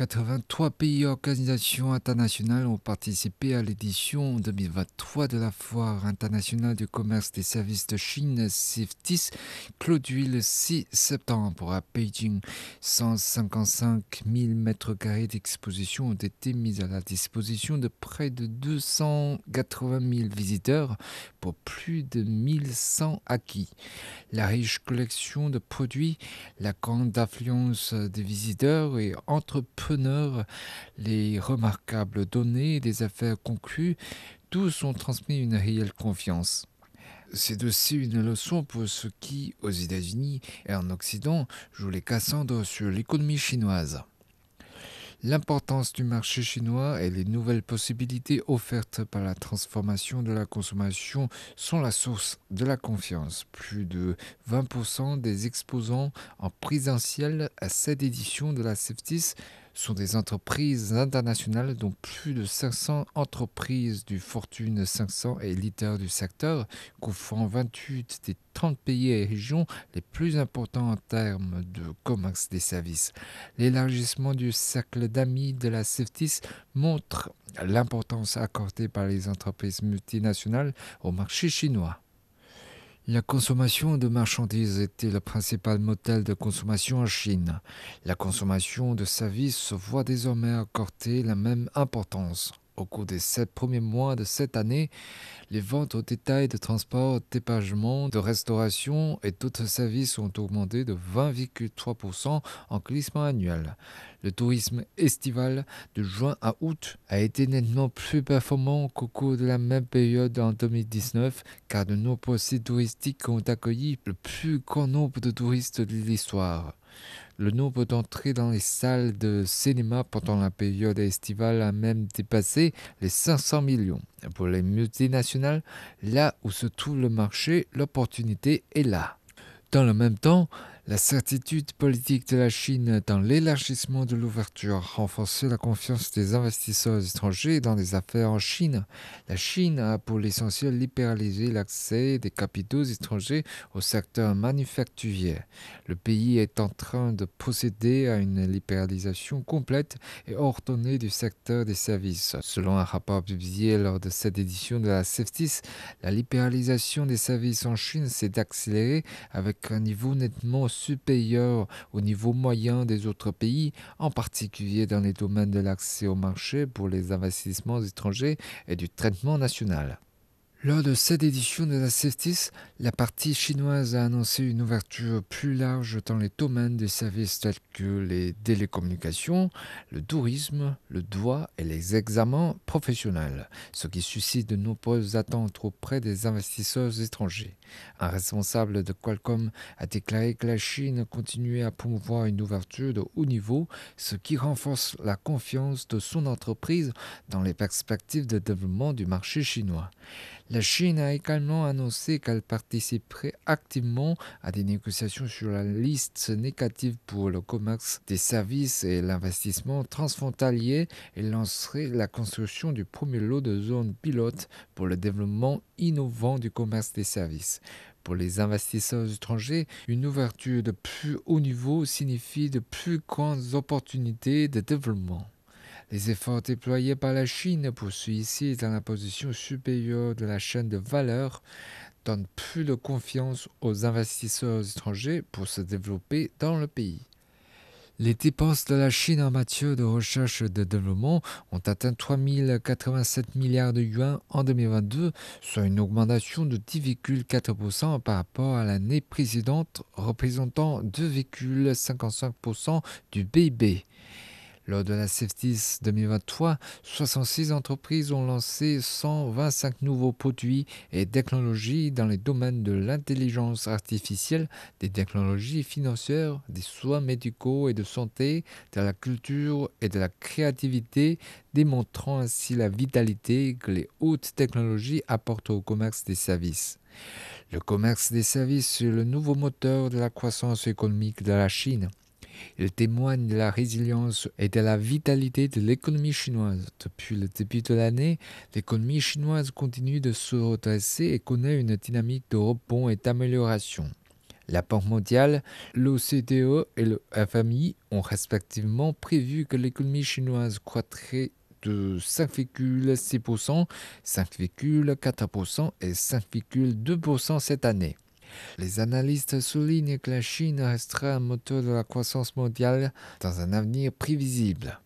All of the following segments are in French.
83 pays et organisations internationales ont participé à l'édition 2023 de la Foire internationale du commerce des services de Chine CIFTIS, clôturée le 6 septembre à Beijing. 155 000 mètres carrés d'exposition ont été mis à la disposition de près de 280 000 visiteurs pour plus de 1100 acquis. La riche collection de produits, la grande affluence des visiteurs et les remarquables données des affaires conclues, tous ont transmis une réelle confiance. C'est aussi une leçon pour ceux qui, aux États-Unis et en Occident, jouent les Cassandres sur l'économie chinoise. L'importance du marché chinois et les nouvelles possibilités offertes par la transformation de la consommation sont la source de la confiance. Plus de 20% des exposants en présentiel à cette édition de la CEFTIS sont des entreprises internationales dont plus de 500 entreprises du Fortune 500 et leaders du secteur, couvrant 28 des 30 pays et régions les plus importants en termes de commerce des services. L'élargissement du cercle d'amis de la CEFTIS montre l'importance accordée par les entreprises multinationales au marché chinois. La consommation de marchandises était le principal modèle de consommation en Chine. La consommation de services se voit désormais accorder la même importance. Au cours des sept premiers mois de cette année, les ventes au détail de transport, d'hébergement, de restauration et d'autres services ont augmenté de 20,3% en glissement annuel. Le tourisme estival de juin à août a été nettement plus performant qu'au cours de la même période en 2019, car de nombreux sites touristiques ont accueilli le plus grand nombre de touristes de l'histoire. Le nombre d'entrées dans les salles de cinéma pendant la période estivale a même dépassé les 500 millions. Pour les multinationales, là où se trouve le marché, l'opportunité est là. Dans le même temps, la certitude politique de la Chine dans l'élargissement de l'ouverture a renforcé la confiance des investisseurs étrangers dans les affaires en Chine. La Chine a pour l'essentiel libéralisé l'accès des capitaux étrangers au secteur manufacturier. Le pays est en train de procéder à une libéralisation complète et ordonnée du secteur des services. Selon un rapport publié lors de cette édition de la CEFTIS, la libéralisation des services en Chine s'est accélérée avec un niveau nettement supérieur au niveau moyen des autres pays, en particulier dans les domaines de l'accès au marché pour les investissements étrangers et du traitement national. Lors de cette édition de la CEFTIS, la partie chinoise a annoncé une ouverture plus large dans les domaines des services tels que les télécommunications, le tourisme, le droit et les examens professionnels, ce qui suscite de nombreuses attentes auprès des investisseurs étrangers. Un responsable de Qualcomm a déclaré que la Chine continuait à promouvoir une ouverture de haut niveau, ce qui renforce la confiance de son entreprise dans les perspectives de développement du marché chinois. La Chine a également annoncé qu'elle participerait activement à des négociations sur la liste négative pour le commerce des services et l'investissement transfrontalier et lancerait la construction du premier lot de zones pilotes pour le développement innovant du commerce des services. Pour les investisseurs étrangers, une ouverture de plus haut niveau signifie de plus grandes opportunités de développement. Les efforts déployés par la Chine pour hisser dans la position supérieure de la chaîne de valeur donnent plus de confiance aux investisseurs étrangers pour se développer dans le pays. Les dépenses de la Chine en matière de recherche et de développement ont atteint 3 087 milliards de yuan en 2022, soit une augmentation de 10,4% par rapport à l'année précédente, représentant 2,55% du PIB. Lors de la CEFTIS 2023, 66 entreprises ont lancé 125 nouveaux produits et technologies dans les domaines de l'intelligence artificielle, des technologies financières, des soins médicaux et de santé, de la culture et de la créativité, démontrant ainsi la vitalité que les hautes technologies apportent au commerce des services. Le commerce des services est le nouveau moteur de la croissance économique de la Chine. Il témoigne de la résilience et de la vitalité de l'économie chinoise. Depuis le début de l'année, l'économie chinoise continue de se redresser et connaît une dynamique de rebond et d'amélioration. La Banque mondiale, l'OCDE et le FMI ont respectivement prévu que l'économie chinoise croîtrait de 5,6%, 5,4% et 5,2% cette année. Les analystes soulignent que la Chine restera un moteur de la croissance mondiale dans un avenir prévisible.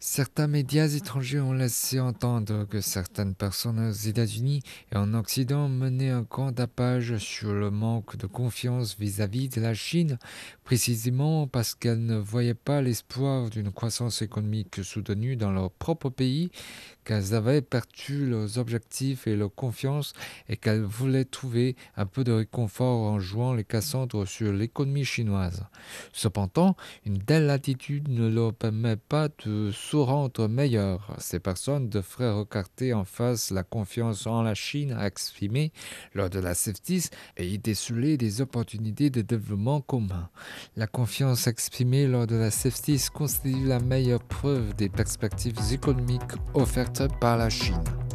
Certains médias étrangers ont laissé entendre que certaines personnes aux États-Unis et en Occident menaient un grand tapage sur le manque de confiance vis-à-vis de la Chine, précisément parce qu'elles ne voyaient pas l'espoir d'une croissance économique soutenue dans leur propre pays, qu'elles avaient perdu leurs objectifs et leur confiance et qu'elles voulaient trouver un peu de réconfort en jouant les Cassandres sur l'économie chinoise. Cependant, une telle attitude ne leur permet pas de rendre meilleurs. Ces personnes devraient regarder en face la confiance en la Chine exprimée lors de la CEF10 et y déceler des opportunités de développement commun. La confiance exprimée lors de la CEF10 constitue la meilleure preuve des perspectives économiques offertes par la Chine.